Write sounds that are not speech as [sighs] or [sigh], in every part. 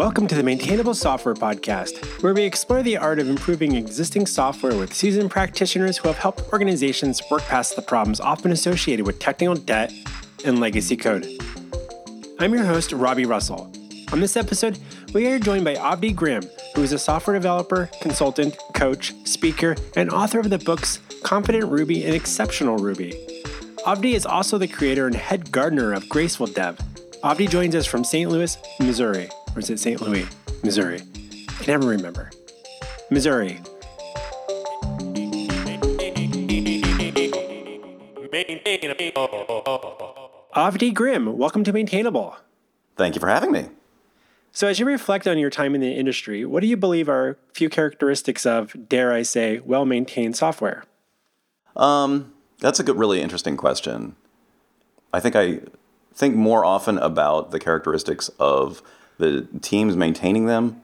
Welcome to the Maintainable Software Podcast, where we explore the art of improving existing software with seasoned practitioners who have helped organizations work past the problems often associated with technical debt and legacy code. I'm your host, Robby Russell. On this episode, we are joined by Avdi Grimm, who is a software developer, consultant, coach, speaker, and author of the books Confident Ruby and Exceptional Ruby. Avdi is also the creator and head gardener of Graceful Dev. Avdi joins us from St. Louis, Missouri. Or is it St. Louis, Missouri? I can never remember. Missouri. Avdi Grimm, welcome to Maintainable. Thank you for having me. So, as you reflect on your time in the industry, what do you believe are a few characteristics of, dare I say, well maintained software? Um, that's a good, really interesting question. I think I think more often about the characteristics of the teams maintaining them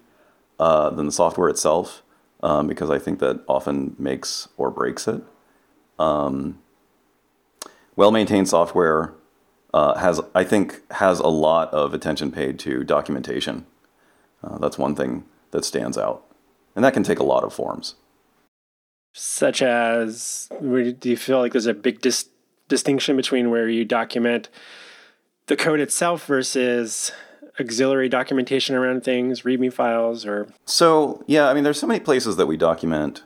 uh, than the software itself, um, because I think that often makes or breaks it. Um, well maintained software uh, has, I think, has a lot of attention paid to documentation. Uh, that's one thing that stands out, and that can take a lot of forms. Such as, do you feel like there's a big dis- distinction between where you document the code itself versus auxiliary documentation around things, README files, or? So, yeah, I mean, there's so many places that we document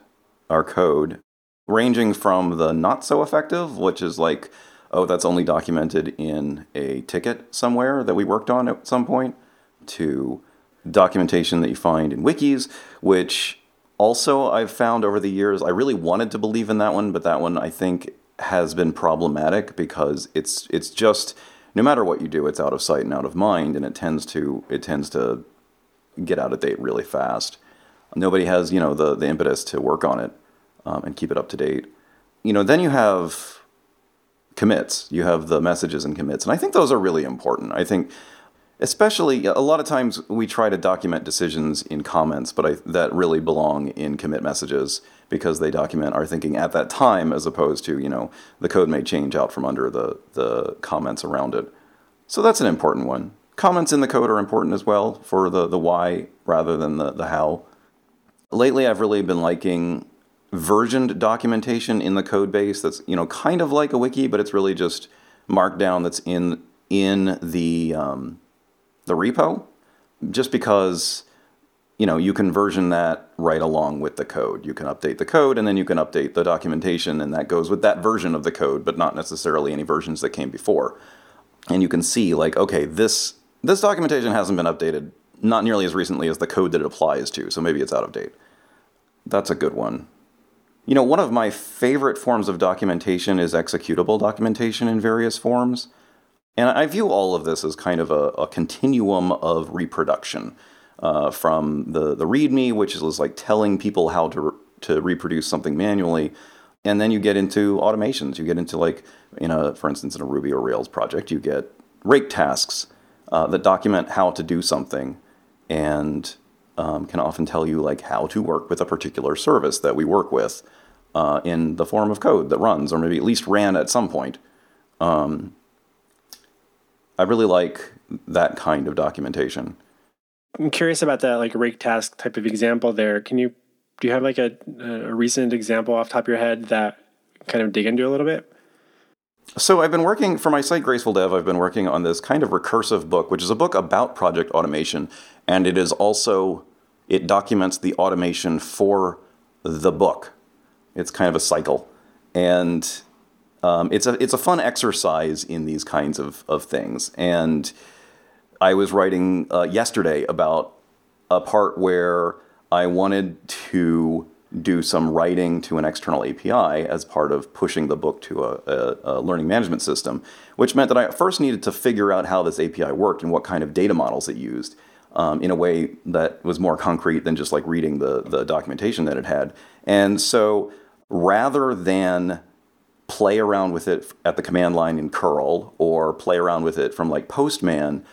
our code, ranging from the not so effective, which is like, oh, that's only documented in a ticket somewhere that we worked on at some point, to documentation that you find in wikis, which also I've found over the years, I really wanted to believe in that one, but that one I think has been problematic because it's it's just no matter what you do, it's out of sight and out of mind, and it tends to it tends to get out of date really fast. Nobody has you know the the impetus to work on it um, and keep it up to date. You know, then you have commits. You have the messages and commits, and I think those are really important. I think especially a lot of times we try to document decisions in comments, but I, that really belong in commit messages because they document our thinking at that time as opposed to, you know, the code may change out from under the, the comments around it. So that's an important one. Comments in the code are important as well for the, the why rather than the, the how. Lately, I've really been liking versioned documentation in the code base that's, you know, kind of like a wiki, but it's really just markdown that's in in the um, the repo, just because you know, you can version that right along with the code. You can update the code and then you can update the documentation, and that goes with that version of the code, but not necessarily any versions that came before. And you can see, like, okay, this this documentation hasn't been updated not nearly as recently as the code that it applies to, so maybe it's out of date. That's a good one. You know, one of my favorite forms of documentation is executable documentation in various forms. And I view all of this as kind of a, a continuum of reproduction uh, from the the README, which is like telling people how to to reproduce something manually, and then you get into automations. You get into like in a for instance in a Ruby or Rails project, you get rake tasks uh, that document how to do something, and um, can often tell you like how to work with a particular service that we work with uh, in the form of code that runs, or maybe at least ran at some point. Um, I really like that kind of documentation. I'm curious about that like rake task type of example there. Can you do you have like a, a recent example off top of your head that kind of dig into a little bit? So I've been working for my site Graceful Dev. I've been working on this kind of recursive book, which is a book about project automation, and it is also it documents the automation for the book. It's kind of a cycle, and um, it's a it's a fun exercise in these kinds of of things. And I was writing uh, yesterday about a part where I wanted to do some writing to an external API as part of pushing the book to a, a, a, learning management system, which meant that I first needed to figure out how this API worked and what kind of data models it used um, in a way that was more concrete than just like reading the, the documentation that it had. And so rather than play around with it at the command line in curl or play around with it from like Postman,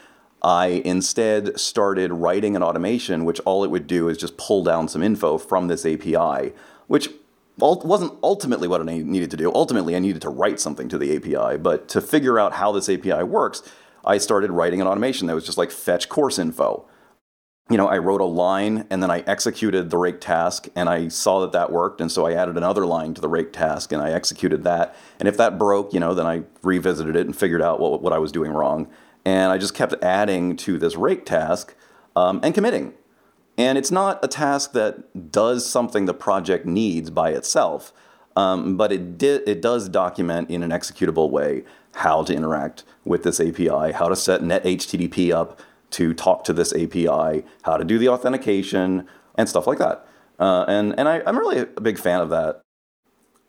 I instead started writing an automation which all it would do is just pull down some info from this API, which wasn't ultimately what I needed to do. Ultimately, I needed to write something to the API, but to figure out how this API works, I started writing an automation that was just like fetch course info. you know, I wrote a line and then I executed the rake task and I saw that that worked. And so I added another line to the rake task and I executed that. And if that broke, you know, then I revisited it and figured out what, what I was doing wrong. And I just kept adding to this rake task um, and committing. And it's not a task that does something the project needs by itself, um, but it, di- it does document in an executable way how to interact with this API, how to set net HTTP up to talk to this API, how to do the authentication, and stuff like that. Uh, and and I, I'm really a big fan of that.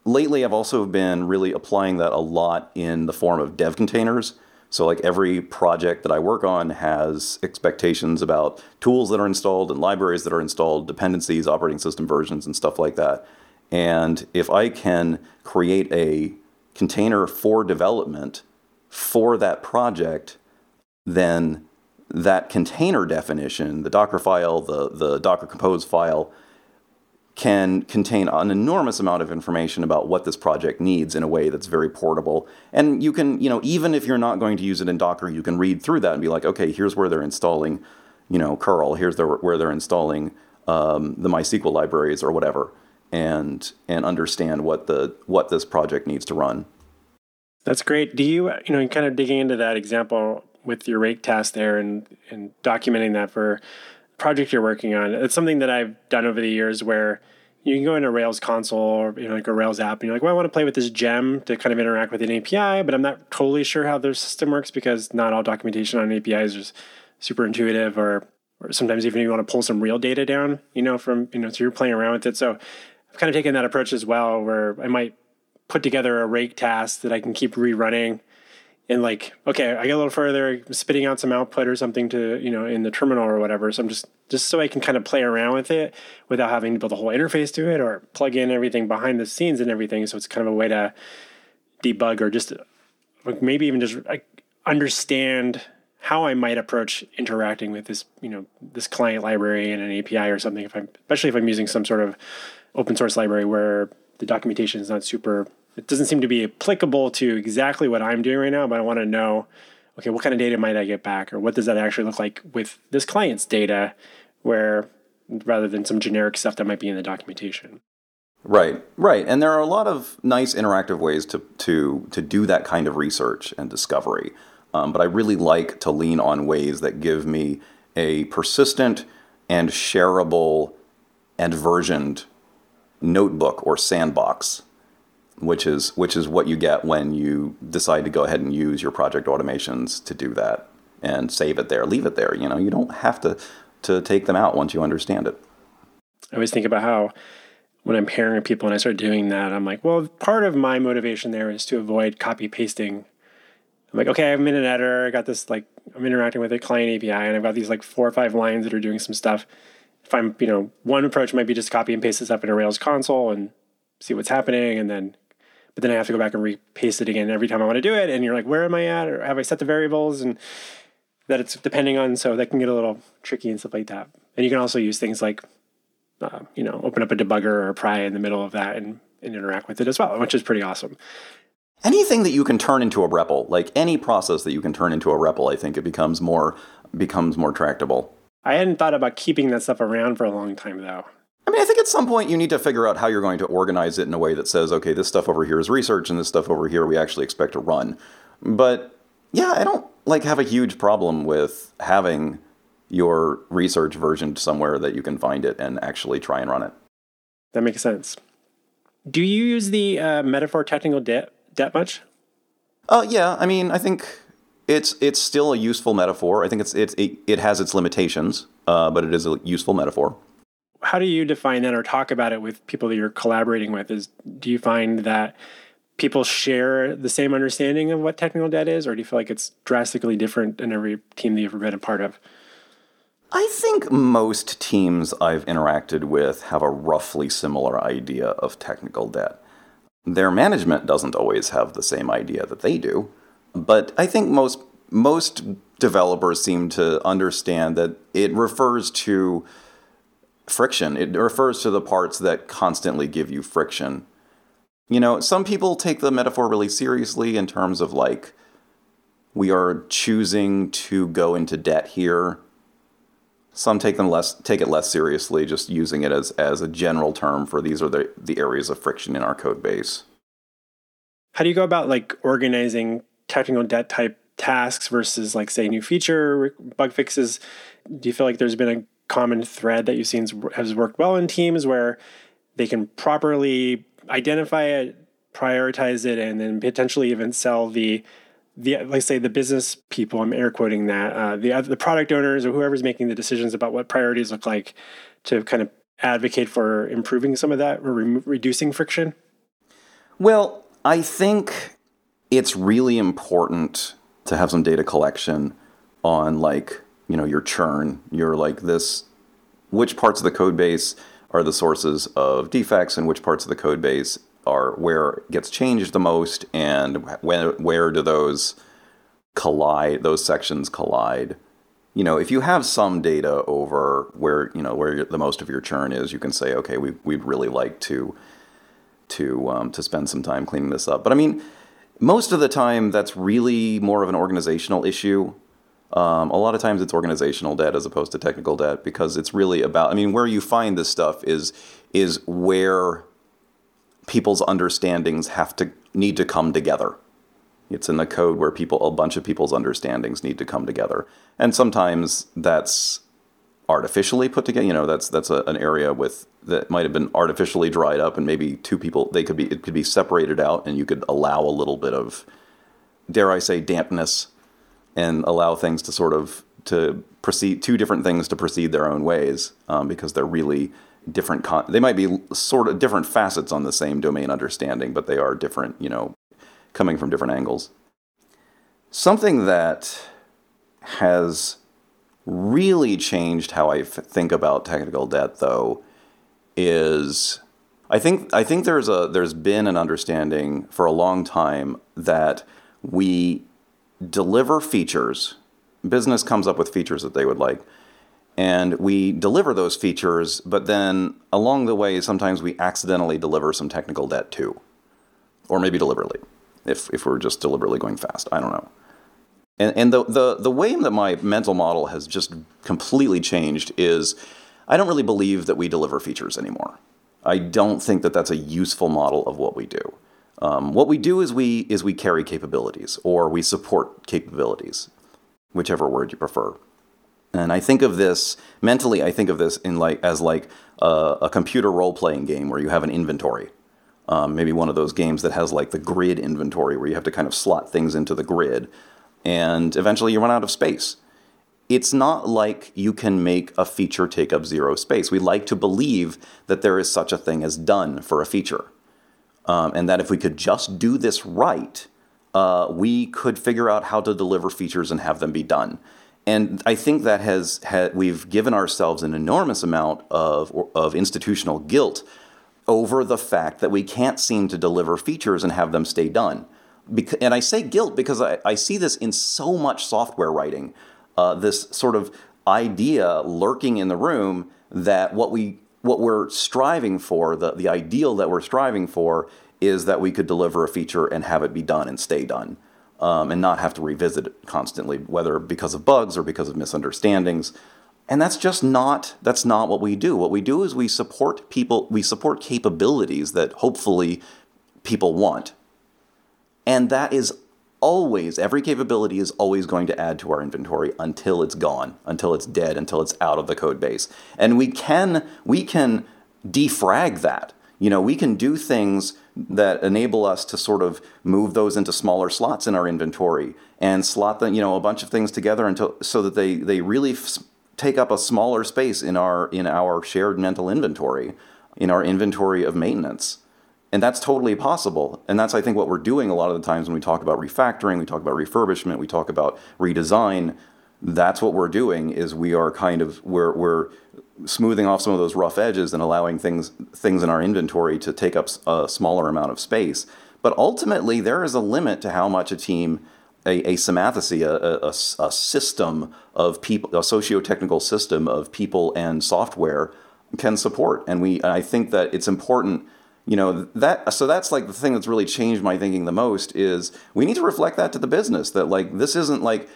Lately, I've also been really applying that a lot in the form of dev containers. So, like every project that I work on has expectations about tools that are installed and libraries that are installed, dependencies, operating system versions, and stuff like that. And if I can create a container for development for that project, then that container definition, the Docker file, the, the Docker Compose file, can contain an enormous amount of information about what this project needs in a way that's very portable. And you can, you know, even if you're not going to use it in Docker, you can read through that and be like, okay, here's where they're installing, you know, curl. Here's where they're installing um, the MySQL libraries or whatever, and and understand what the what this project needs to run. That's great. Do you, you know, kind of digging into that example with your rake task there and and documenting that for project you're working on. It's something that I've done over the years where you can go into Rails console or you know like a Rails app and you're like, well, I want to play with this gem to kind of interact with an API, but I'm not totally sure how their system works because not all documentation on APIs is super intuitive or or sometimes even you want to pull some real data down, you know, from you know, so you're playing around with it. So I've kind of taken that approach as well where I might put together a rake task that I can keep rerunning and like okay i get a little further spitting out some output or something to you know in the terminal or whatever. So i'm just just so i can kind of play around with it without having to build a whole interface to it or plug in everything behind the scenes and everything. So it's kind of a way to debug or just like maybe even just like understand how i might approach interacting with this you know this client library and an api or something if i'm especially if i'm using some sort of open source library where the documentation is not super it doesn't seem to be applicable to exactly what I'm doing right now, but I want to know, okay, what kind of data might I get back, or what does that actually look like with this client's data, where rather than some generic stuff that might be in the documentation. Right, right, and there are a lot of nice interactive ways to to to do that kind of research and discovery. Um, but I really like to lean on ways that give me a persistent and shareable and versioned notebook or sandbox which is which is what you get when you decide to go ahead and use your project automations to do that and save it there, leave it there. You know, you don't have to to take them out once you understand it. I always think about how when I'm pairing with people and I start doing that, I'm like, well, part of my motivation there is to avoid copy pasting. I'm like, okay, I'm in an editor. I got this like I'm interacting with a client API, and I've got these like four or five lines that are doing some stuff. If I'm, you know, one approach might be just copy and paste this up in a Rails console and see what's happening, and then but then I have to go back and repaste it again every time I want to do it. And you're like, where am I at? Or have I set the variables and that it's depending on? So that can get a little tricky and stuff like that. And you can also use things like, uh, you know, open up a debugger or a pry in the middle of that and, and interact with it as well, which is pretty awesome. Anything that you can turn into a REPL, like any process that you can turn into a REPL, I think it becomes more becomes more tractable. I hadn't thought about keeping that stuff around for a long time though. I mean, I think at some point you need to figure out how you're going to organize it in a way that says, okay, this stuff over here is research and this stuff over here we actually expect to run. But yeah, I don't like have a huge problem with having your research version somewhere that you can find it and actually try and run it. That makes sense. Do you use the uh, metaphor technical debt debt much? Uh, yeah, I mean, I think it's it's still a useful metaphor. I think it's, it's it, it has its limitations, uh, but it is a useful metaphor how do you define that or talk about it with people that you're collaborating with? Is do you find that people share the same understanding of what technical debt is, or do you feel like it's drastically different in every team that you've ever been a part of? I think most teams I've interacted with have a roughly similar idea of technical debt. Their management doesn't always have the same idea that they do, but I think most most developers seem to understand that it refers to friction. It refers to the parts that constantly give you friction. You know, some people take the metaphor really seriously in terms of like, we are choosing to go into debt here. Some take them less take it less seriously, just using it as as a general term for these are the the areas of friction in our code base. How do you go about like organizing technical debt type tasks versus like say new feature bug fixes? Do you feel like there's been a common thread that you've seen has worked well in teams where they can properly identify it, prioritize it, and then potentially even sell the the like say the business people. I'm air quoting that uh, the the product owners or whoever's making the decisions about what priorities look like to kind of advocate for improving some of that or re- reducing friction. Well, I think it's really important to have some data collection on like you know your churn your like this which parts of the code base are the sources of defects and which parts of the code base are where it gets changed the most and when, where do those collide those sections collide? You know if you have some data over where you know where the most of your churn is you can say okay we, we'd really like to to um, to spend some time cleaning this up. But i mean most of the time that's really more of an organizational issue um, a lot of times it's organizational debt as opposed to technical debt because it's really about. I mean, where you find this stuff is is where people's understandings have to need to come together. It's in the code where people a bunch of people's understandings need to come together, and sometimes that's artificially put together. You know, that's that's a, an area with that might have been artificially dried up, and maybe two people they could be it could be separated out, and you could allow a little bit of, dare I say, dampness and allow things to sort of to proceed two different things to proceed their own ways um, because they're really different con- they might be sort of different facets on the same domain understanding but they are different you know coming from different angles. Something that has really changed how I f- think about technical debt though is I think I think there's a there's been an understanding for a long time that we deliver features. Business comes up with features that they would like. And we deliver those features, but then along the way, sometimes we accidentally deliver some technical debt too. Or maybe deliberately, if, if we're just deliberately going fast. I don't know. And, and the, the, the way that my mental model has just completely changed is I don't really believe that we deliver features anymore. I don't think that that's a useful model of what we do. Um, what we do is we is we carry capabilities or we support capabilities, whichever word you prefer. And I think of this mentally. I think of this in like as like a, a computer role playing game where you have an inventory. Um, maybe one of those games that has like the grid inventory where you have to kind of slot things into the grid, and eventually you run out of space. It's not like you can make a feature take up zero space. We like to believe that there is such a thing as done for a feature um, and that if we could just do this right, uh, we could figure out how to deliver features and have them be done. And I think that has, we've given ourselves an enormous amount of, of institutional guilt over the fact that we can't seem to deliver features and have them stay done. And I say guilt because I, I see this in so much software writing. Uh, this sort of idea lurking in the room that what we what we're striving for, the, the ideal that we're striving for, is that we could deliver a feature and have it be done and stay done. Um, and not have to revisit it constantly, whether because of bugs or because of misunderstandings. And that's just not that's not what we do. What we do is we support people, we support capabilities that hopefully people want. And that is always, every capability is always going to add to our inventory until it's gone, until it's dead, until it's out of the code base. And we can, we can defrag that. You know, we can do things that enable us to sort of move those into smaller slots in our inventory and slot them, you know, a bunch of things together until so that they they really f- take up a smaller space in our in our shared mental inventory, in our inventory of maintenance. And that's totally possible. And that's, I think, what we're doing a lot of the times when we talk about refactoring, we talk about refurbishment, we talk about redesign. That's what we're doing is we are kind of we're, we're smoothing off some of those rough edges and allowing things things in our inventory to take up a smaller amount of space. But ultimately, there is a limit to how much a team, a, a a, a, a system of people, a socio-technical system of people and software can support. And we, I think that it's important you know that so that's like the thing that's really changed my thinking the most is we need to reflect that to the business that like this isn't like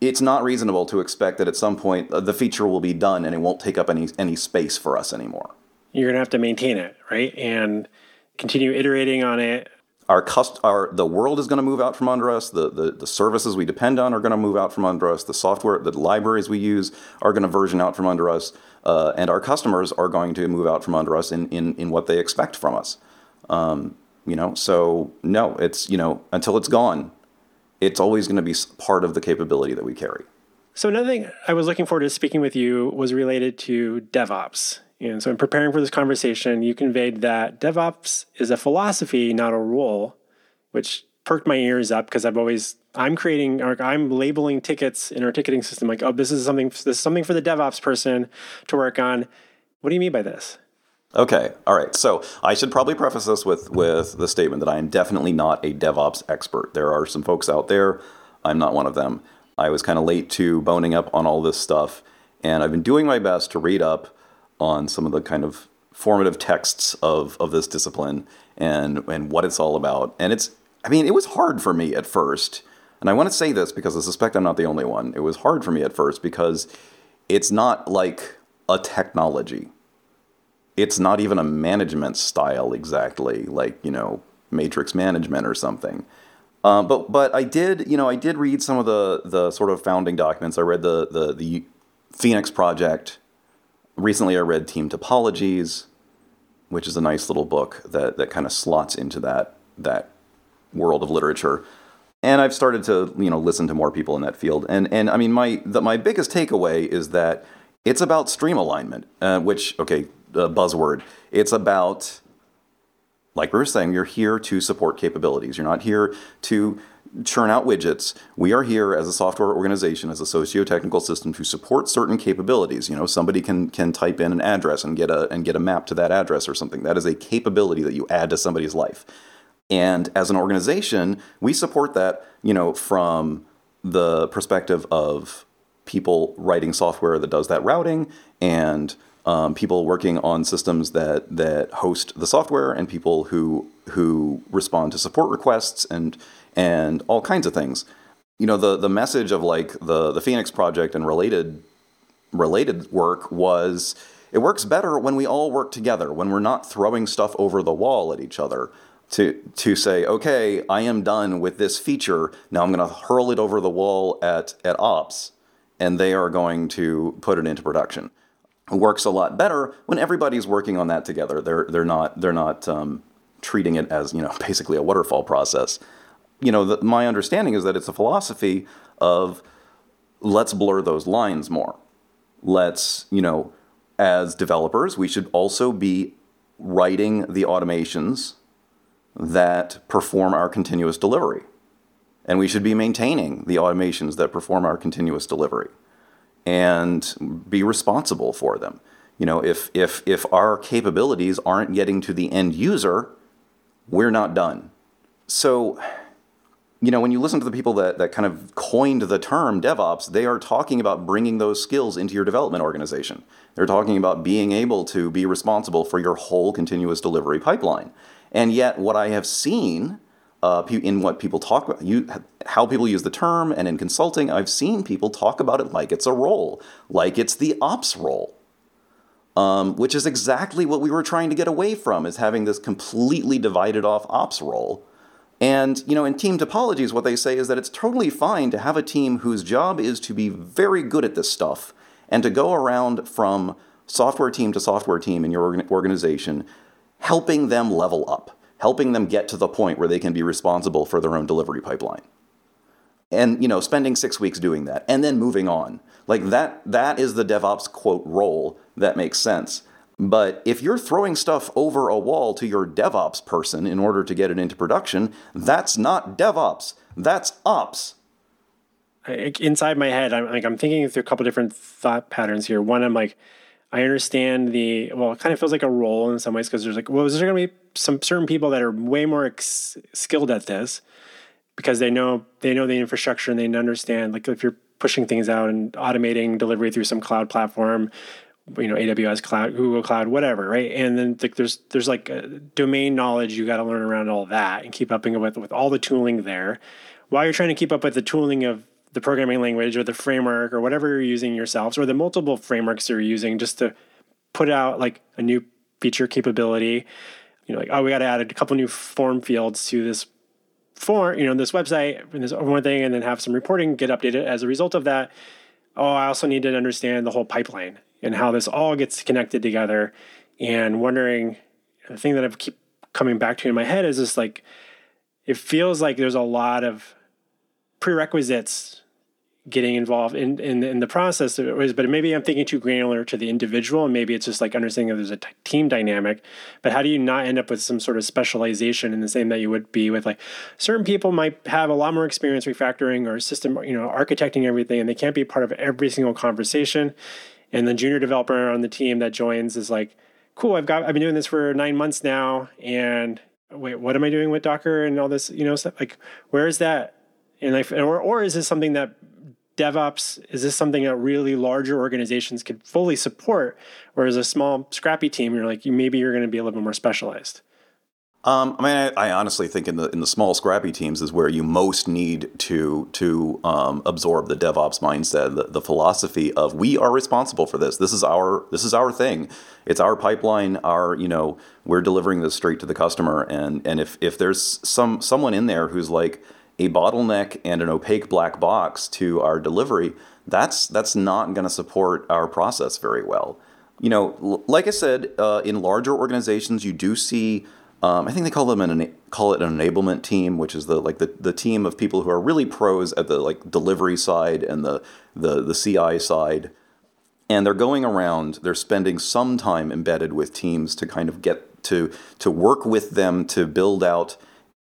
it's not reasonable to expect that at some point uh, the feature will be done and it won't take up any any space for us anymore. You're gonna have to maintain it, right, and continue iterating on it. Our cust- our the world is going to move out from under us. The, the the services we depend on are going to move out from under us. The software, the libraries we use are going to version out from under us, uh, and our customers are going to move out from under us in in, in what they expect from us. Um, you know, so no, it's you know until it's gone, it's always going to be part of the capability that we carry. So another thing I was looking forward to speaking with you was related to DevOps. And so in preparing for this conversation, you conveyed that DevOps is a philosophy, not a role, which perked my ears up because I've always I'm creating or I'm labeling tickets in our ticketing system like, oh, this is something this is something for the DevOps person to work on. What do you mean by this? Okay, all right. So I should probably preface this with with the statement that I am definitely not a DevOps expert. There are some folks out there. I'm not one of them. I was kind of late to boning up on all this stuff, and I've been doing my best to read up on some of the kind of formative texts of of this discipline and and what it's all about. And it's I mean, it was hard for me at first. And I want to say this because I suspect I'm not the only one. It was hard for me at first because it's not like a technology it's not even a management style exactly, like you know matrix management or something. Uh, but but I did you know I did read some of the the sort of founding documents. I read the the the Phoenix project. Recently, I read Team Topologies, which is a nice little book that that kind of slots into that that world of literature. And I've started to you know listen to more people in that field. And and I mean my the, my biggest takeaway is that it's about stream alignment, uh, which okay uh, buzzword. It's about, like we were saying, you're here to support capabilities. You're not here to churn out widgets. We are here as a software organization, as a socio-technical system to support certain capabilities. You know, somebody can can type in an address and get a and get a map to that address or something. That is a capability that you add to somebody's life. And as an organization, we support that, you know, from the perspective of people writing software that does that routing and um, people working on systems that that host the software and people who who respond to support requests and and all kinds of things. You know, the the message of like the the Phoenix project and related related work was it works better when we all work together, when we're not throwing stuff over the wall at each other to to say, okay, I am done with this feature. Now I'm going to hurl it over the wall at at ops, and they are going to put it into production works a lot better when everybody's working on that together. They're they're not they're not um, treating it as you know [laughs] basically a waterfall process. You know, the, my understanding is that it's a philosophy of let's blur those lines more. Let's you know, as developers, we should also be writing the automations that perform our continuous delivery. And we should be maintaining the automations that perform our continuous delivery and be responsible for them. You know, if if if our capabilities aren't getting to the end user, we're not done. So, you know, when you listen to the people that, that kind of coined the term DevOps, they are talking about bringing those skills into your development organization. They're talking about being able to be responsible for your whole continuous delivery pipeline. And yet, what I have seen uh, in what people talk about, you, how people use the term, and in consulting, I've seen people talk about it like it's a role, like it's the ops role. Um, which is exactly what we were trying to get away from, is having this completely divided off ops role. And you know, in team topologies, what they say is that it's totally fine to have a team whose job is to be very good at this stuff and to go around from software team to software team in your organization, helping them level up helping them get to the point where they can be responsible for their own delivery pipeline. And you know, spending 6 weeks doing that and then moving on. Like that that is the DevOps quote role that makes sense. But if you're throwing stuff over a wall to your DevOps person in order to get it into production, that's not DevOps. That's ops. Inside my head, I'm like I'm thinking through a couple different thought patterns here. One, I'm like, I understand the well, it kind of feels like a role in some ways because there's like, well, is there going to be some certain people that are way more ex- skilled at this because they know they know the infrastructure and they understand like if you're pushing things out and automating delivery through some cloud platform, you know, AWS cloud, Google cloud, whatever, right? And then like, there's there's like domain knowledge you got to learn around all that and keep up with with all the tooling there, while you're trying to keep up with the tooling of the programming language or the framework or whatever you're using yourselves or the multiple frameworks you're using just to put out like a new feature capability. You know, like, oh, we got to add a couple new form fields to this form, you know, this website and this one thing, and then have some reporting get updated as a result of that. Oh, I also need to understand the whole pipeline and how this all gets connected together. And wondering, the thing that I keep coming back to in my head is just like, it feels like there's a lot of prerequisites getting involved in, in, in the process but maybe i'm thinking too granular to the individual and maybe it's just like understanding that there's a t- team dynamic but how do you not end up with some sort of specialization in the same that you would be with like certain people might have a lot more experience refactoring or system you know architecting everything and they can't be part of every single conversation and the junior developer on the team that joins is like cool i've got i've been doing this for nine months now and wait what am i doing with docker and all this you know stuff? Like where is that and like or, or is this something that DevOps, is this something that really larger organizations could fully support? Whereas a small, scrappy team, you're like, maybe you're going to be a little bit more specialized. Um, I mean, I, I, honestly think in the in the small, scrappy teams is where you most need to to um, absorb the DevOps mindset, the, the philosophy of we are responsible for this. This is our this is our thing. It's our pipeline. Our you know we're delivering this straight to the customer. And and if if there's some someone in there who's like a bottleneck and an opaque black box to our delivery, that's that's not going to support our process very well. You know, like I said, uh, in larger organizations, you do see. Um, I think they call them an call it an enablement team, which is the like the, the team of people who are really pros at the like delivery side and the the the CI side, and they're going around. They're spending some time embedded with teams to kind of get to to work with them to build out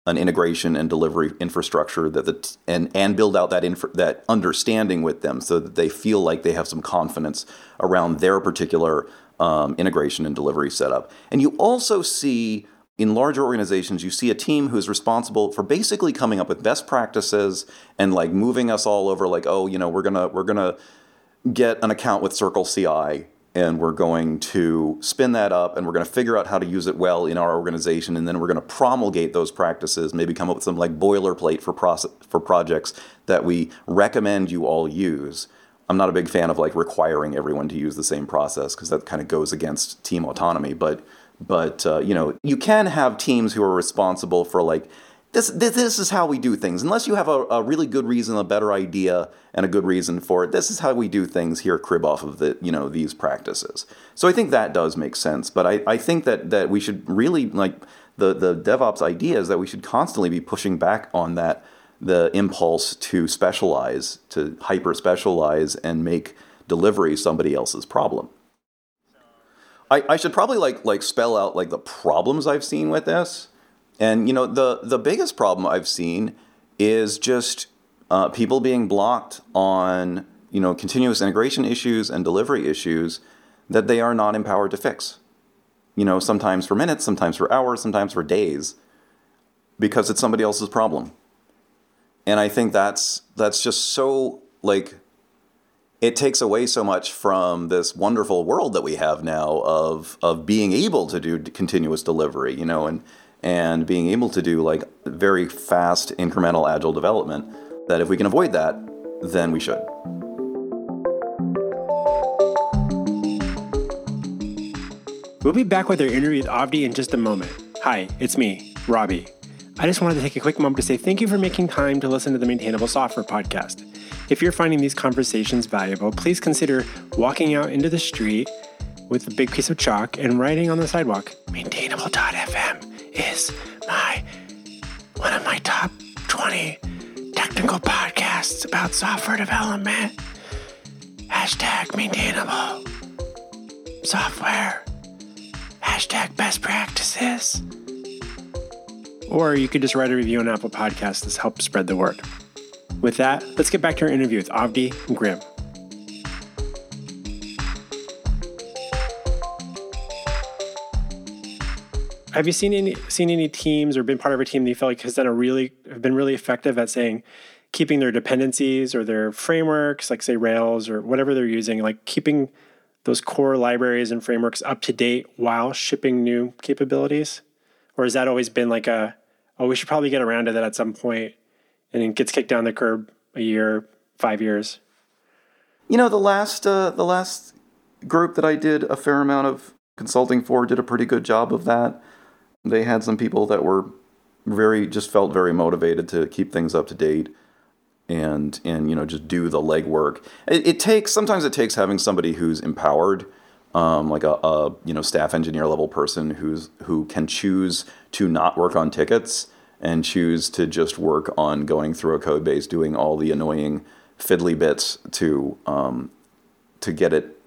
an integration and delivery infrastructure that the and and build out that inf- that understanding with them so that they feel like they have some confidence around their particular um, integration and delivery setup. And you also see in larger organizations, you see a team who's responsible for basically coming up with best practices and like moving us all over. Like, oh, you know, we're gonna we're gonna get an account with Circle CI and we're going to spin that up and we're going to figure out how to use it well in our organization and then we're going to promulgate those practices maybe come up with some like boilerplate for process, for projects that we recommend you all use. I'm not a big fan of like requiring everyone to use the same process because that kind of goes against team autonomy but but uh, you know you can have teams who are responsible for like this, this, this is how we do things. Unless you have a, a, really good reason, a better idea, and a good reason for it, this is how we do things here. Crib off of the you know these practices. So I think that does make sense. But I, I think that that we should really like the the DevOps idea is that we should constantly be pushing back on that the impulse to specialize, to hyper specialize, and make delivery somebody else's problem. I, I should probably like like spell out like the problems I've seen with this and you know the the biggest problem I've seen is just uh, people being blocked on you know continuous integration issues and delivery issues that they are not empowered to fix. You know, sometimes for minutes, sometimes for hours, sometimes for days, because it's somebody else's problem. And I think that's that's just so like it takes away so much from this wonderful world that we have now of of being able to do continuous delivery, you know, and and being able to do like very fast incremental agile development that if we can avoid that then we should. We'll be back with our interview with avdi in just a moment. Hi it's me robby. I just wanted to take a quick moment to say thank you for making time to listen to the maintainable software podcast. If you're finding these conversations valuable please consider walking out into the street with a big piece of chalk and writing on the sidewalk maintainable.fm is my one of my top 20 technical podcasts about software development. Hashtag maintainable software. Hashtag best practices. Or you could just write a review on Apple Podcasts to help spread the word. With that, let's get back to our interview with Avdi Grimm. Have you seen any seen any teams or been part of a team that you feel like has done a really have been really effective at saying keeping their dependencies or their frameworks, like say Rails or whatever they're using, like keeping those core libraries and frameworks up to date while shipping new capabilities? Or has that always been like a, oh, we should probably get around to that at some point and it gets kicked down the curb a year, five years? You know, the last uh, the last group that I did a fair amount of consulting for did a pretty good job of that. They had some people that were very just felt very motivated to keep things up to date and and you know just do the legwork. It, it takes sometimes it takes having somebody who's empowered, um, like a, a you know staff engineer level person who's who can choose to not work on tickets and choose to just work on going through a code base, doing all the annoying fiddly bits to um, to get it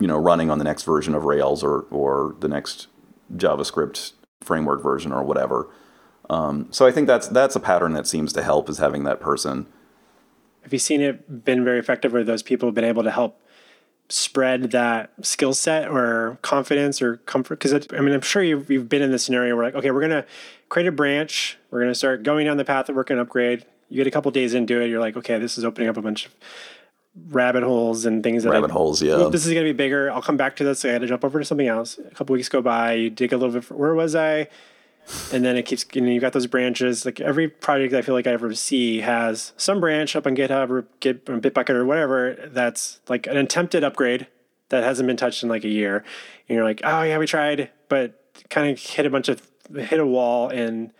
you know running on the next version of Rails or or the next JavaScript framework version or whatever. Um, so I think that's that's a pattern that seems to help is having that person have you seen it been very effective where those people have been able to help spread that skill set or confidence or comfort? Because I mean, I'm sure you've, you've been in this scenario where like, okay, we're to create a branch. We're to start going down the path of work and upgrade. You get a couple days into it. You're like, okay, this is opening up a bunch of rabbit holes and things that rabbit I, holes yeah. This is going to be bigger. I'll come back to this. I had to jump over to something else. A couple weeks go by. You dig a little bit where was i? And then it keeps you know you got those branches. Like every project i feel like i ever see has some branch up on github or git or bitbucket or whatever that's like an attempted upgrade that hasn't been touched in like a year. And you're like oh yeah we tried but kind of hit a bunch of hit a wall and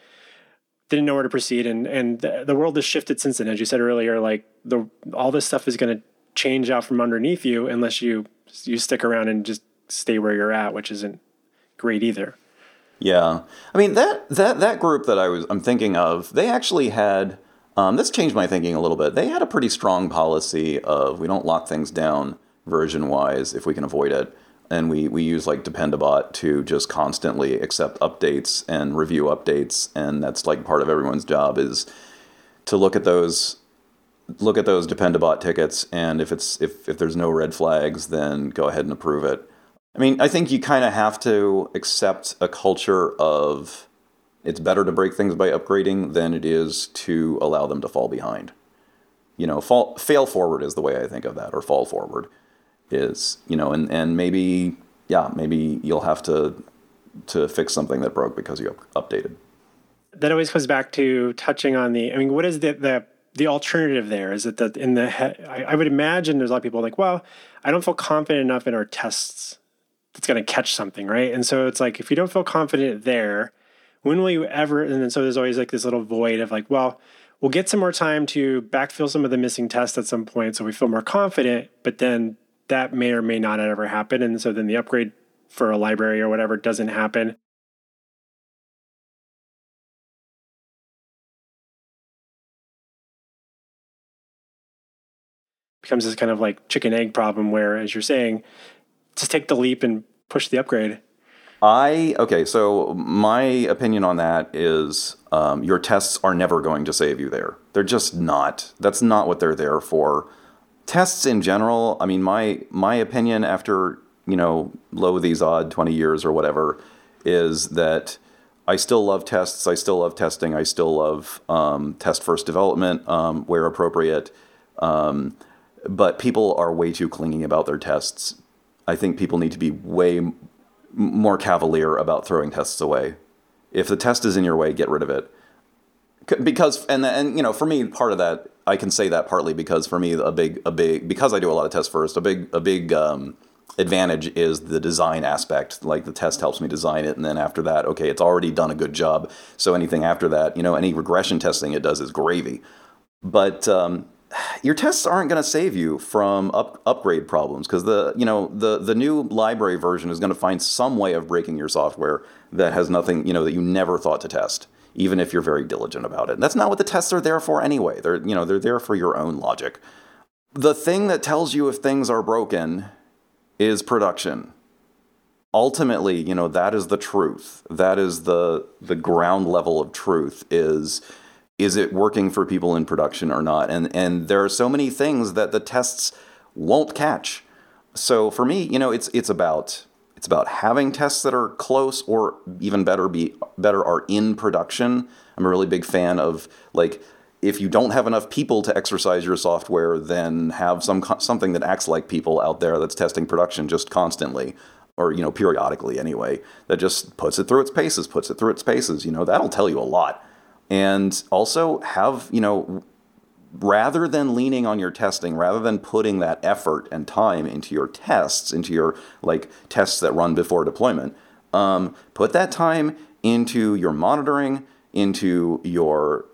didn't know where to proceed and and the, the world has shifted since then as you said earlier like the all this stuff is going to change out from underneath you unless you you stick around and just stay where you're at which isn't great either yeah, I mean that that that group that I was I'm thinking of, they actually had. Um, this changed my thinking a little bit. They had a pretty strong policy of we don't lock things down version wise if we can avoid it, and we we use like Dependabot to just constantly accept updates and review updates, and that's like part of everyone's job is to look at those look at those Dependabot tickets, and if it's if if there's no red flags, then go ahead and approve it. I mean, I think you kind of have to accept a culture of it's better to break things by upgrading than it is to allow them to fall behind. You know, fall, fail forward is the way I think of that, or fall forward is, you know, and, and maybe, yeah, maybe you'll have to to fix something that broke because you up- updated. That always comes back to touching on the. I mean, what is the the the alternative there? Is it that in the he- I, I would imagine there's a lot of people like, well, I don't feel confident enough in our tests that's going to catch something, right? And so it's like if you don't feel confident there, when will you ever? And then so there's always like this little void of like, well, we'll get some more time to backfill some of the missing tests at some point, so we feel more confident. But then that may or may not ever happen, and so then the upgrade for a library or whatever doesn't happen. becomes this kind of like chicken egg problem where as you're saying just take the leap and push the upgrade. I okay, so my opinion on that is um, your tests are never going to save you there. They're just not. That's not what they're there for. Tests in general. I mean, my my opinion after you know low these odd twenty years or whatever is that I still love tests. I still love testing. I still love um, test first development um, where appropriate. Um, but people are way too clingy about their tests I think people need to be way more cavalier about throwing tests away. If the test is in your way, get rid of it. Because and and you know, for me, part of that I can say that partly because for me, a big a big because I do a lot of tests first. A big a big um, advantage is the design aspect. Like the test helps me design it, and then after that, okay, it's already done a good job. So anything after that, you know, any regression testing it does is gravy. But um, your tests aren't going to save you from up, upgrade problems because the you know the the new library version is going to find some way of breaking your software that has nothing you know that you never thought to test even if you're very diligent about it. And that's not what the tests are there for anyway. They're you know they're there for your own logic. The thing that tells you if things are broken is production. Ultimately you know that is the truth. That is the the ground level of truth is is it working for people in production or not? And and there are so many things that the tests won't catch. So for me, you know, it's it's about it's about having tests that are close or even better be better are in production. I'm a really big fan of like if you don't have enough people to exercise your software, then have some something that acts like people out there that's testing production just constantly or you know periodically anyway that just puts it through its paces puts it through its paces you know that'll tell you a lot and also have you know rather than leaning on your testing, rather than putting that effort and time into your tests, into your like tests that run before deployment, um, put that time into your monitoring, into your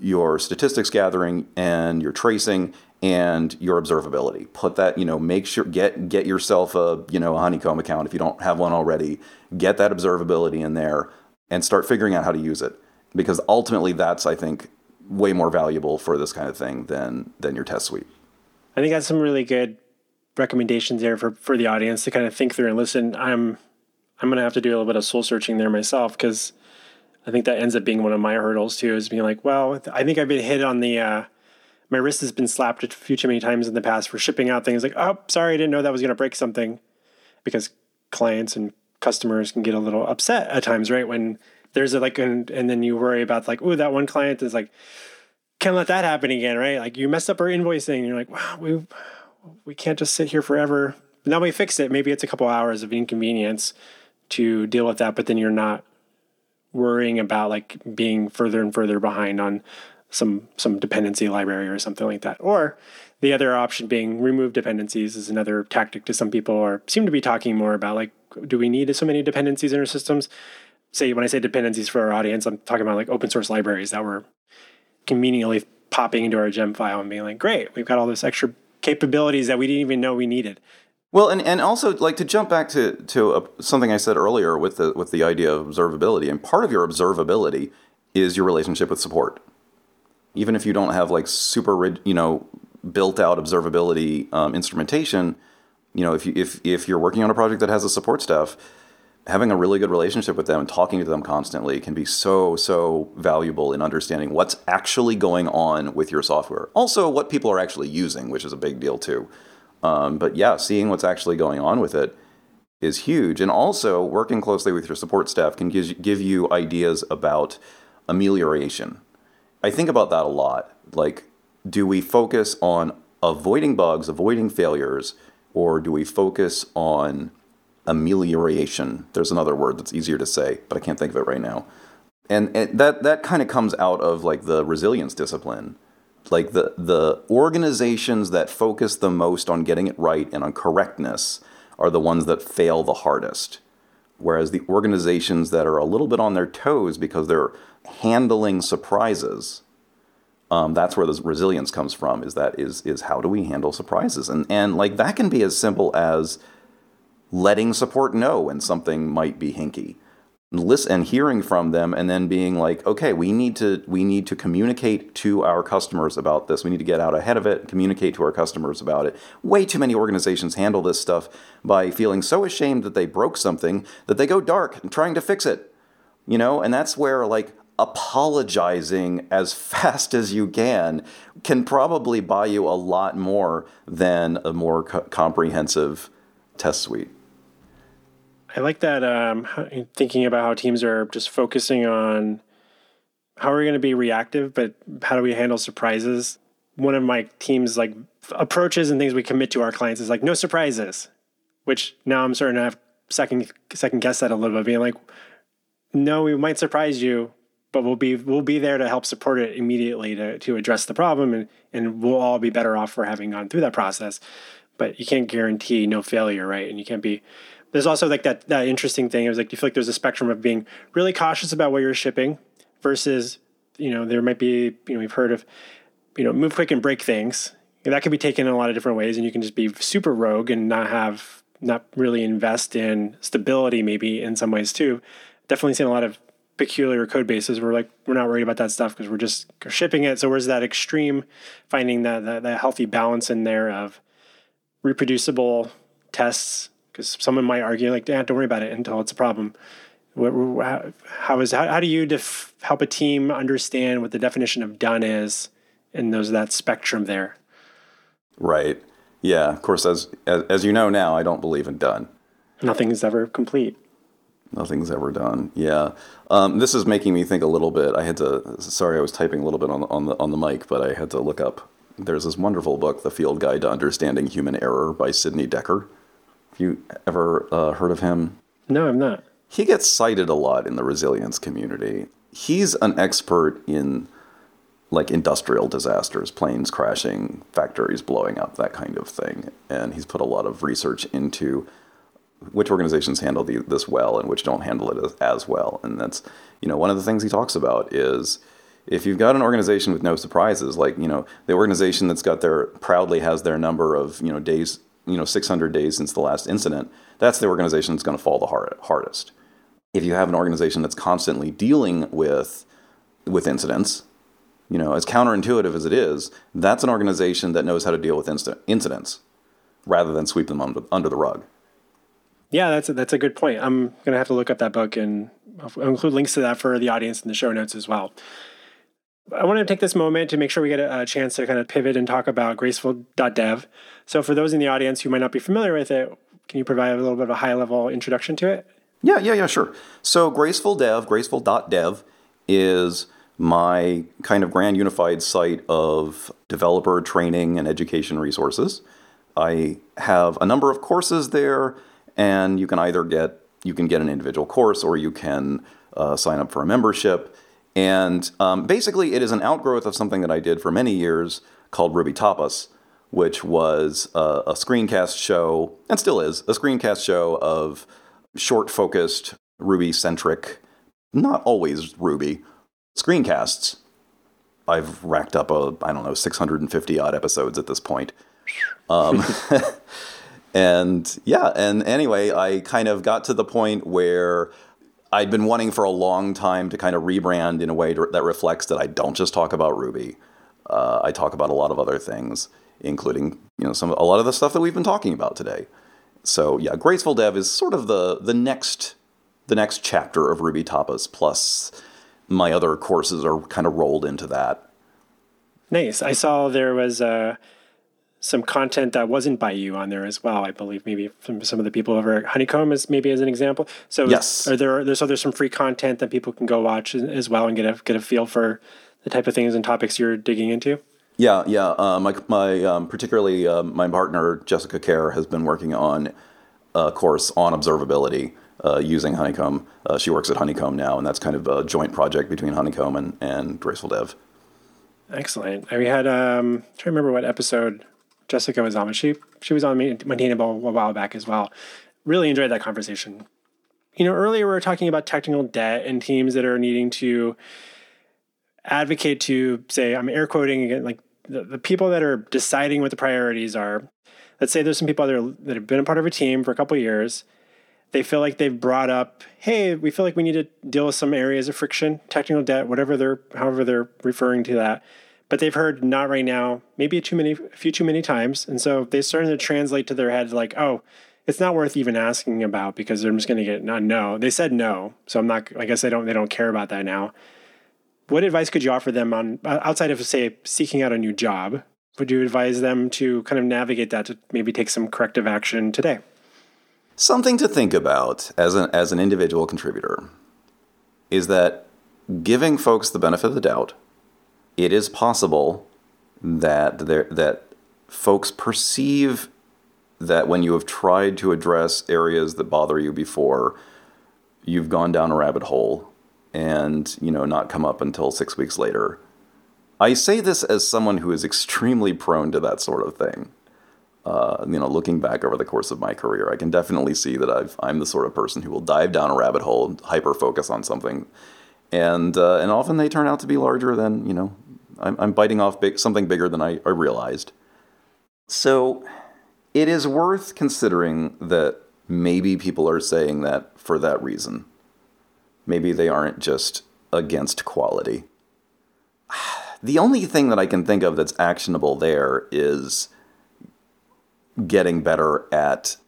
your statistics gathering and your tracing and your observability. Put that, you know, make sure get get yourself a, you know, a honeycomb account if you don't have one already. Get that observability in there and start figuring out how to use it. Because ultimately that's I think way more valuable for this kind of thing than than your test suite. I think that's some really good recommendations there for for the audience to kind of think through and listen. I'm I'm to have to do a little bit of soul searching there myself because I think that ends up being one of my hurdles too, is being like, well, I think I've been hit on the, uh, my wrist has been slapped a few too many times in the past for shipping out things like, oh, sorry, I didn't know that was to break something because clients and customers can get a little upset at times, right? When there's a like, and, and then you worry about like, oh, that one client is like, can't let that happen again, right? Like you messed up our invoicing. And you're like, wow, we, we can't just sit here forever. Now we fix it. Maybe it's a couple hours of inconvenience to deal with that, but then you're not worrying about like being further and further behind on some some dependency library or something like that. Or the other option being remove dependencies is another tactic to some people or seem to be talking more about like do we need so many dependencies in our systems? Say when I say dependencies for our audience, I'm talking about like open source libraries that were conveniently popping into our gem file and being like, great, we've got all this extra capabilities that we didn't even know we needed. Well, and, and also like to jump back to to a, something I said earlier with the with the idea of observability, and part of your observability is your relationship with support. Even if you don't have like super you know built out observability um, instrumentation, you know if you if if you're working on a project that has a support staff, having a really good relationship with them and talking to them constantly can be so so valuable in understanding what's actually going on with your software. Also, what people are actually using, which is a big deal too. Um, but yeah, seeing what's actually going on with it is huge. And also, working closely with your support staff can give, give you ideas about amelioration. I think about that a lot. Like, do we focus on avoiding bugs, avoiding failures, or do we focus on amelioration? There's another word that's easier to say, but I can't think of it right now. And, and that that kind of comes out of like the resilience discipline like the the organizations that focus the most on getting it right and on correctness are the ones that fail the hardest whereas the organizations that are a little bit on their toes because they're handling surprises um, that's where the resilience comes from is that is is how do we handle surprises and and like that can be as simple as letting support know when something might be hinky. Listen and hearing from them and then being like okay we need to we need to communicate to our customers about this. We need to get out ahead of it communicate to our customers about it. Way too many organizations handle this stuff by feeling so ashamed that they broke something that they go dark and trying to fix it you know? And that's where like apologizing as [laughs] fast as you can can probably buy you a lot more than a more co- comprehensive test suite I like that um, thinking about how teams are just focusing on how are we going to be reactive, but how do we handle surprises? One of my team's like approaches and things we commit to our clients is like no surprises, which now I'm starting to have second second guess that a little bit, being like, no, we might surprise you, but we'll be we'll be there to help support it immediately to to address the problem, and and we'll all be better off for having gone through that process. But you can't guarantee no failure, right? And you can't be there's also like that that interesting thing. It was like do you feel like there's a spectrum of being really cautious about what you're shipping versus you know there might be you know we've heard of you know move quick and break things. And that can be taken in a lot of different ways, and you can just be super rogue and not have not really invest in stability maybe in some ways too. Definitely seen a lot of peculiar code bases. We're like we're not worried about that stuff because we're just shipping it. So where's that extreme finding that, that that healthy balance in there of reproducible tests because someone might argue like, "Don't worry about it until it's a problem." how is how, how do you def, help a team understand what the definition of done is, and those that spectrum there? Right. Yeah. Of course, as, as as you know now, I don't believe in done. Nothing is ever complete. Nothing's ever done. Yeah. Um, this is making me think a little bit. I had to. Sorry, I was typing a little bit on the, on the on the mic, but I had to look up. There's this wonderful book, The Field Guide to Understanding Human Error by Sidney Dekker. Have you ever uh, heard of him? No, I'm not. He gets cited a lot in the resilience community. He's an expert in like industrial disasters, planes crashing, factories blowing up, that kind of thing. And he's put a lot of research into which organizations handle the, this well and which don't handle it as, as well. And that's, you know, one of the things he talks about is if you've got an organization with no surprises, like, you know, the organization that's got their, proudly has their number of, you know, days, you know, 600 days since the last incident, that's the organization that's going to fall the hard, hardest. If you have an organization that's constantly dealing with, with incidents, you know, as counterintuitive as it is, that's an organization that knows how to deal with incident, incidents rather than sweep them under, under the rug. Yeah, that's a, that's a good point. I'm going to have to look up that book and I'll include links to that for the audience in the show notes as well. I want to take this moment to make sure we get a, chance to kind of pivot and talk about graceful.dev. So, for those in the audience who might not be familiar with it, can you provide a little bit of a high level introduction to it? Yeah, yeah, yeah, sure. So, graceful dev, graceful.dev is my kind of grand unified site of developer training and education resources. I have a number of courses there, and you can either get you can get an individual course or you can uh, sign up for a membership. And um, basically, it is an outgrowth of something that I did for many years called Ruby Tapas, which was a, a screencast show, and still is a screencast show of short focused Ruby centric, not always Ruby, screencasts. I've racked up a I don't know 650 odd episodes at this point. Um, [laughs] and yeah, and anyway, I kind of got to the point where I'd been wanting for a long time to kind of rebrand in a way that reflects that I don't just talk about Ruby. Uh, I talk about a lot of other things, including you know some a lot of the stuff that we've been talking about today. So yeah, Graceful Dev is sort of the the next the next chapter of Ruby Tapas plus my other courses are kind of rolled into that. Nice. I saw there was uh, some content that wasn't by you on there as well. I believe maybe from some of the people over at Honeycomb as maybe as an example. So yes, are there there's so there's some free content that people can go watch as well and get a get a feel for the type of things and topics you're digging into. Yeah, yeah. Uh, my my um, particularly uh, my partner Jessica Kerr has been working on a course on observability uh, using Honeycomb. Uh, she works at Honeycomb now, and that's kind of a joint project between Honeycomb and, and Graceful Dev. Excellent. We had um, I'm trying to remember what episode Jessica was on, she she was on Maintainable a while back as well. Really enjoyed that conversation. You know, earlier we were talking about technical debt and teams that are needing to advocate to say, I'm air quoting again, like the, the people that are deciding what the priorities are. Let's say there's some people that, are, that have been a part of a team for a couple years they feel like they've brought up, hey, we feel like we need to deal with some areas of friction, technical debt, whatever they're, however they're referring to that. But they've heard not right now, maybe too many, a few too many times, and so they're starting to translate to their head like, oh, it's not worth even asking about because they're just going to get no, no. They said no, so I'm not. I guess they don't. They don't care about that now. What advice could you offer them on uh, outside of say seeking out a new job? Would you advise them to kind of navigate that to maybe take some corrective action today? Something to think about as an, as an individual contributor is that giving folks the benefit of the doubt, it is possible that there, that folks perceive that when you have tried to address areas that bother you before, you've gone down a rabbit hole and you know not come up until six weeks later. I say this as someone who is extremely prone to that sort of thing uh, you know, looking back over the course of my career, I can definitely see that I've, I'm the sort of person who will dive down a rabbit hole, hyper focus on something, and uh, and often they turn out to be larger than you know. I'm, I'm biting off big, something bigger than I, I realized. So, it is worth considering that maybe people are saying that for that reason. Maybe they aren't just against quality. [sighs] The only thing that I can think of that's actionable there is getting better at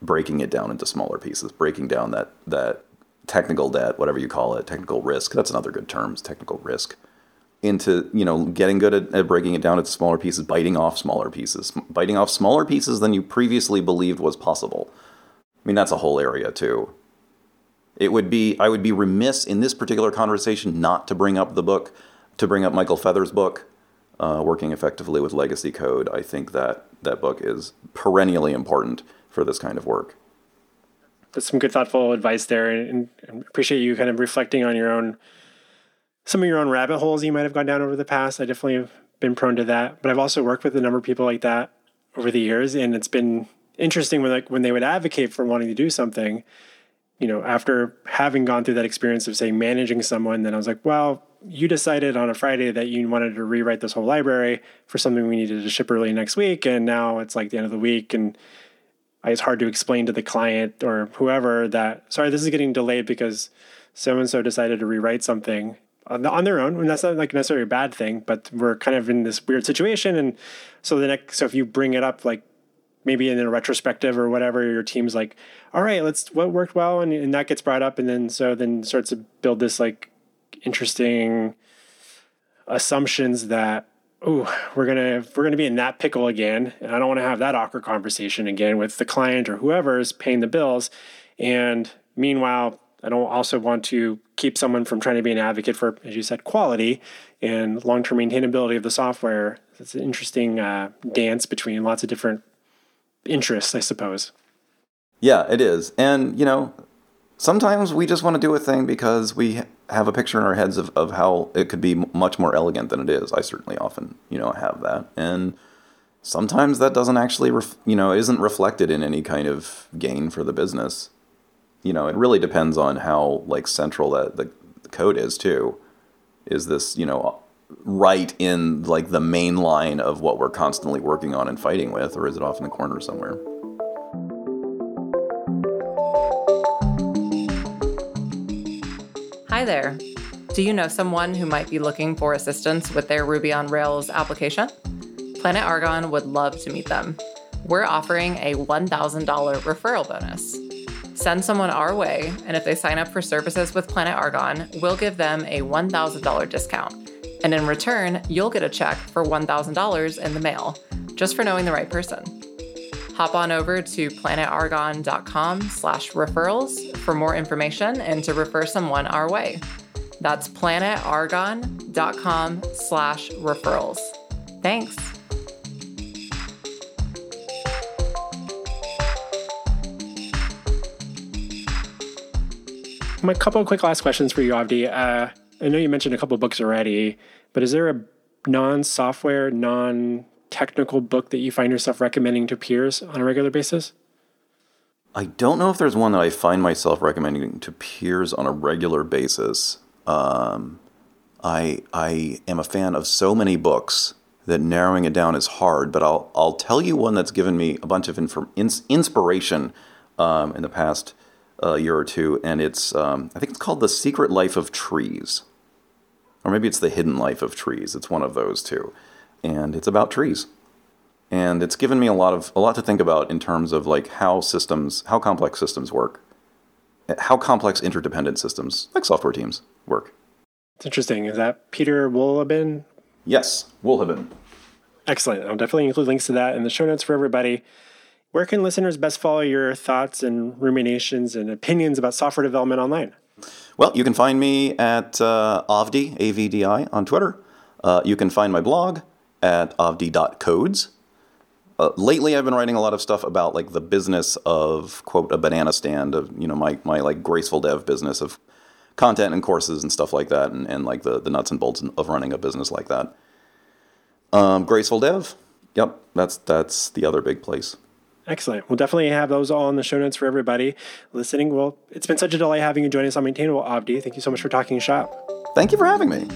breaking it down into smaller pieces, breaking down that that technical debt, whatever you call it, technical risk. That's another good term, technical risk. Into you know getting good at, at breaking it down into smaller pieces, biting off smaller pieces, biting off smaller pieces than you previously believed was possible. I mean that's a whole area too. It would be I would be remiss in this particular conversation not to bring up the book, to bring up Michael Feathers' book, uh, working effectively with legacy code. I think that that book is perennially important for this kind of work. That's some good, thoughtful advice there, and, and appreciate you kind of reflecting on your own some of your own rabbit holes you might have gone down over the past. I definitely have been prone to that, but I've also worked with a number of people like that over the years, and it's been interesting when like when they would advocate for wanting to do something. You know, after having gone through that experience of say managing someone, then I was like, well, you decided on a Friday that you wanted to rewrite this whole library for something we needed to ship early next week, and now it's like the end of the week, and it's hard to explain to the client or whoever that sorry, this is getting delayed because so and so decided to rewrite something on, on their own. And that's not like necessarily a bad thing, but we're kind of in this weird situation, and so the next, so if you bring it up like maybe in a retrospective or whatever, your team's like, all right, let's what worked well, and, and that gets brought up, and then so then starts to build this like interesting assumptions that oh we're gonna we're gonna be in that pickle again. And i don't want to have that awkward conversation again with the client or whoever is paying the bills. And meanwhile i don't also want to keep someone from trying to be an advocate for as you said quality and long-term maintainability of the software it's an interesting uh, dance between lots of different interests i suppose yeah it is and you know sometimes we just want to do a thing because we have a picture in our heads of, of how it could be much more elegant than it is. I certainly often, you know, have that. And sometimes that doesn't actually, ref, you know, isn't reflected in any kind of gain for the business. You know, it really depends on how like central that the, the code is too. Is this, you know, right in like the main line of what we're constantly working on and fighting with, or is it off in the corner somewhere? Hi there. Do you know someone who might be looking for assistance with their Ruby on Rails application? Planet Argon would love to meet them. We're offering a $1,000 referral bonus. Send someone our way, and if they sign up for services with Planet Argon, we'll give them a $1,000 discount. And in return, you'll get a check for $1,000 in the mail, just for knowing the right person. Hop on over to planetargon.com slash referrals for more information and to refer someone our way. That's planetargon.com slash referrals. Thanks. My couple of quick last questions for you, Avdi. Uh, I know you mentioned a couple books already, but is there a non-software, non technical book that you find yourself recommending to peers on a regular basis? I don't know if there's one that I find myself recommending to peers on a regular basis. Um, I I am a fan of so many books that narrowing it down is hard. But I'll I'll tell you one that's given me a bunch of ins- inspiration um, in the past uh, year or two, and it's um, I think it's called The Secret Life of Trees, or maybe it's The Hidden Life of Trees. It's one of those two and it's about trees. And it's given me a lot of a lot to think about in terms of like how systems, how complex systems work, how complex interdependent systems like software teams work. It's interesting. Is that Peter Wohlleben? Yes, Wohlleben. Excellent. I'll definitely include links to that in the show notes for everybody. Where can listeners best follow your thoughts and ruminations and opinions about software development online? Well, you can find me at uh, Avdi, A-V-D-I, on Twitter. Uh, you can find my blog, at avdi.codes. Uh, lately, I've been writing a lot of stuff about like the business of quote a banana stand of you know my my like graceful dev business of content and courses and stuff like that, and, and like the the nuts and bolts of running a business like that. Um, graceful dev, yep, that's that's the other big place. Excellent. We'll definitely have those all in the show notes for everybody listening. Well, it's been such a delight having you join us on Maintainable, Avdi. Thank you so much for talking shop. Thank you for having me.